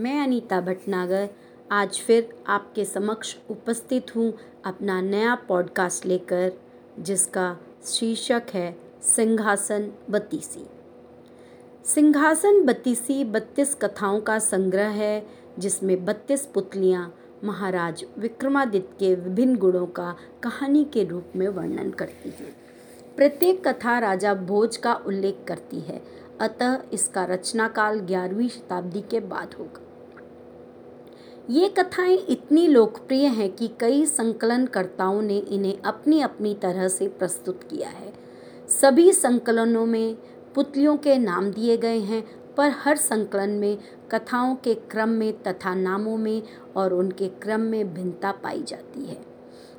मैं अनीता भटनागर, आज फिर आपके समक्ष उपस्थित हूँ अपना नया पॉडकास्ट लेकर, जिसका शीर्षक है सिंहासन बत्तीसी। सिंहासन बत्तीसी बत्तीस कथाओं का संग्रह है, जिसमें बत्तीस पुतलियाँ महाराज विक्रमादित्य के विभिन्न गुणों का कहानी के रूप में वर्णन करती हैं। प्रत्येक कथा राजा भोज का उल्लेख करती है, अतः इसका रचना काल ग्यारहवीं शताब्दी के बाद होगा। ये कथाएँ इतनी लोकप्रिय हैं कि कई संकलनकर्ताओं ने इन्हें अपनी अपनी तरह से प्रस्तुत किया है। सभी संकलनों में पुतलियों के नाम दिए गए हैं, पर हर संकलन में कथाओं के क्रम में तथा नामों में और उनके क्रम में भिन्नता पाई जाती है।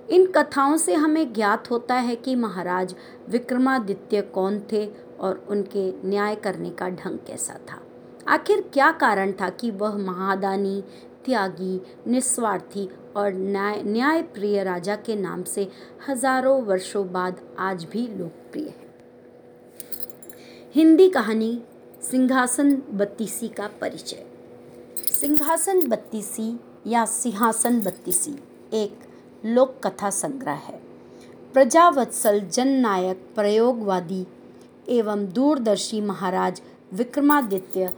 इन कथाओं से हमें ज्ञात होता है कि महाराज विक्रमादित्य कौन थे और उनके न्याय करने का ढंग कैसा था। आखिर क्या कारण था कि वह महादानी त्यागी, निस्वार्थी और न्याय न्याय प्रिय राजा के नाम से हज़ारों वर्षों बाद आज भी लोकप्रिय है। हिंदी कहानी, सिंहासन बत्तीसी का परिचय। सिंहासन बत्तीसी या सिंहासन बत्तीसी एक लोक कथा संग्रह है। प्रजावत्सल जननायक, प्रयोगवादी एवं दूरदर्शी महाराज विक्रमादित्य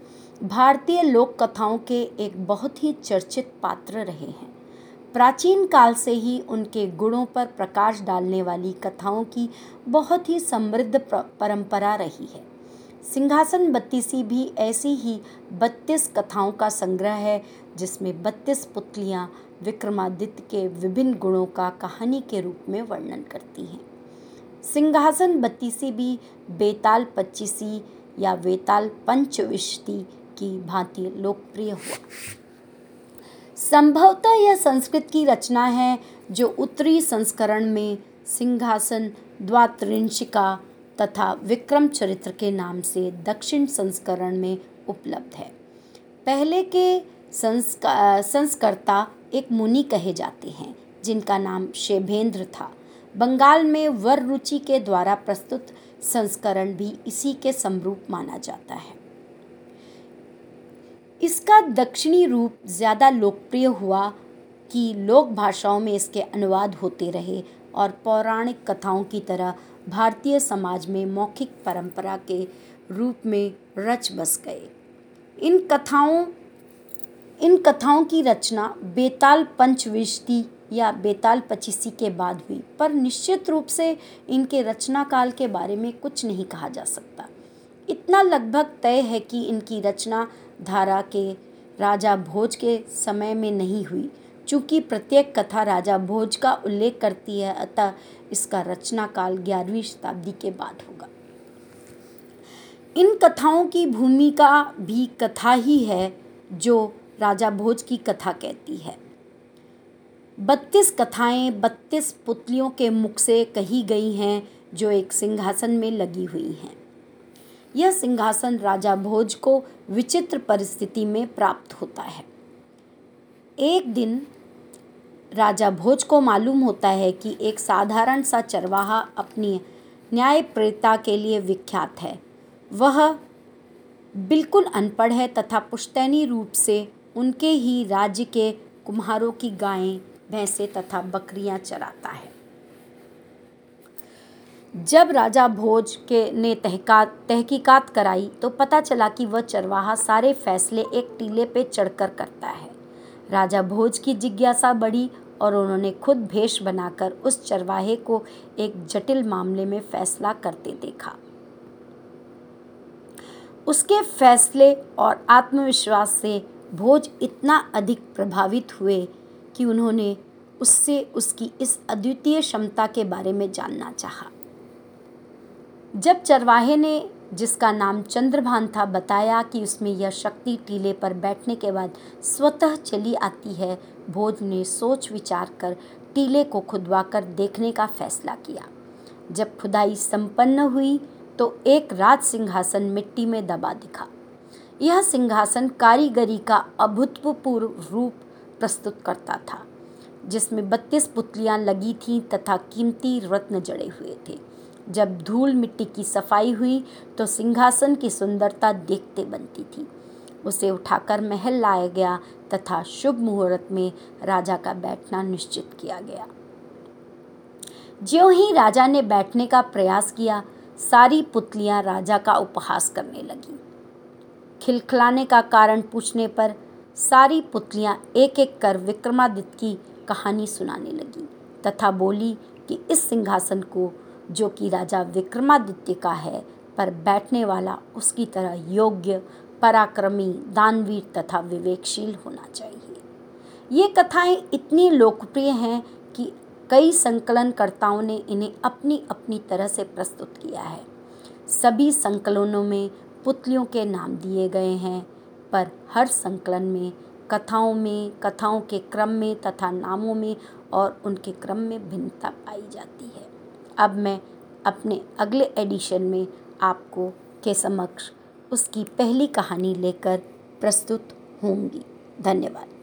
भारतीय लोक कथाओं के एक बहुत ही चर्चित पात्र रहे हैं। प्राचीन काल से ही उनके गुणों पर प्रकाश डालने वाली कथाओं की बहुत ही समृद्ध परंपरा रही है। सिंहासन बत्तीसी भी ऐसी ही बत्तीस कथाओं का संग्रह है, जिसमें बत्तीस पुतलियाँ विक्रमादित्य के विभिन्न गुणों का कहानी के रूप में वर्णन करती हैं। सिंहासन बत्तीसी भी बेताल पच्चीसी या वेताल पंचविशती की भांति लोकप्रिय हुआ। संभवतः यह संस्कृत की रचना है जो उत्तरी संस्करण में सिंहासन द्वात्रिंशिका तथा विक्रम चरित्र के नाम से दक्षिण संस्करण में उपलब्ध है। पहले के संस्कर्ता एक मुनि कहे जाते हैं, जिनका नाम शेभेंद्र था। बंगाल में वर रुचि के द्वारा प्रस्तुत संस्करण भी इसी के समरूप माना जाता है। इसका दक्षिणी रूप ज़्यादा लोकप्रिय हुआ कि लोक भाषाओं में इसके अनुवाद होते रहे और पौराणिक कथाओं की तरह भारतीय समाज में मौखिक परंपरा के रूप में रच बस गए। इन कथाओं इन कथाओं की रचना बेताल पंचविशती या बेताल पचीसी के बाद हुई, पर निश्चित रूप से इनके रचना काल के बारे में कुछ नहीं कहा जा सकता। इतना लगभग तय है कि इनकी रचना धारा के राजा भोज के समय में नहीं हुई। चूँकि प्रत्येक कथा राजा भोज का उल्लेख करती है, अतः इसका रचना काल ग्यारहवीं शताब्दी के बाद होगा। इन कथाओं की भूमिका भी कथा ही है, जो राजा भोज की कथा कहती है। बत्तीस कथाएँ बत्तीस पुतलियों के मुख से कही गई हैं, जो एक सिंहासन में लगी हुई हैं। यह सिंहासन राजा भोज को विचित्र परिस्थिति में प्राप्त होता है। एक दिन राजा भोज को मालूम होता है कि एक साधारण सा चरवाहा अपनी न्यायप्रियता के लिए विख्यात है। वह बिल्कुल अनपढ़ है तथा पुश्तैनी रूप से उनके ही राज्य के कुम्हारों की गायें, भैंसे तथा बकरियाँ चराता है। जब राजा भोज के ने तहकात, तहकीकात कराई तो पता चला कि वह चरवाहा सारे फैसले एक टीले पे चढ़कर करता है। राजा भोज की जिज्ञासा बढ़ी और उन्होंने खुद भेष बनाकर उस चरवाहे को एक जटिल मामले में फैसला करते देखा। उसके फैसले और आत्मविश्वास से भोज इतना अधिक प्रभावित हुए कि उन्होंने उससे उसकी इस अद्वितीय क्षमता के बारे में जानना चाहा। जब चरवाहे ने, जिसका नाम चंद्रभान था, बताया कि उसमें यह शक्ति टीले पर बैठने के बाद स्वतः चली आती है, भोज ने सोच विचार कर टीले को खुदवाकर देखने का फैसला किया। जब खुदाई संपन्न हुई तो एक राज सिंहासन मिट्टी में दबा दिखा। यह सिंहासन कारीगरी का अभूतपूर्व रूप प्रस्तुत करता था, जिसमें बत्तीस पुतलियाँ लगी थीं तथा कीमती रत्न जड़े हुए थे। जब धूल मिट्टी की सफ़ाई हुई तो सिंहासन की सुंदरता देखते बनती थी। उसे उठाकर महल लाया गया तथा शुभ मुहूर्त में राजा का बैठना निश्चित किया गया। ज्यों ही राजा ने बैठने का प्रयास किया, सारी पुतलियाँ राजा का उपहास करने लगीं। खिलखिलाने का कारण पूछने पर सारी पुतलियाँ एक एक कर विक्रमादित्य की कहानी सुनाने लगी तथा बोली कि इस सिंहासन को जो कि राजा विक्रमादित्य का है, पर बैठने वाला उसकी तरह योग्य, पराक्रमी, दानवीर तथा विवेकशील होना चाहिए। ये कथाएँ इतनी लोकप्रिय हैं कि कई संकलनकर्ताओं ने इन्हें अपनी अपनी तरह से प्रस्तुत किया है। सभी संकलनों में पुतलियों के नाम दिए गए हैं, पर हर संकलन में, कथाओं में, कथाओं के क्रम में तथा नामों में और उनके क्रम में भिन्नता पाई जाती है। अब मैं अपने अगले एडिशन में आपको के समक्ष उसकी पहली कहानी लेकर प्रस्तुत होंगी। धन्यवाद।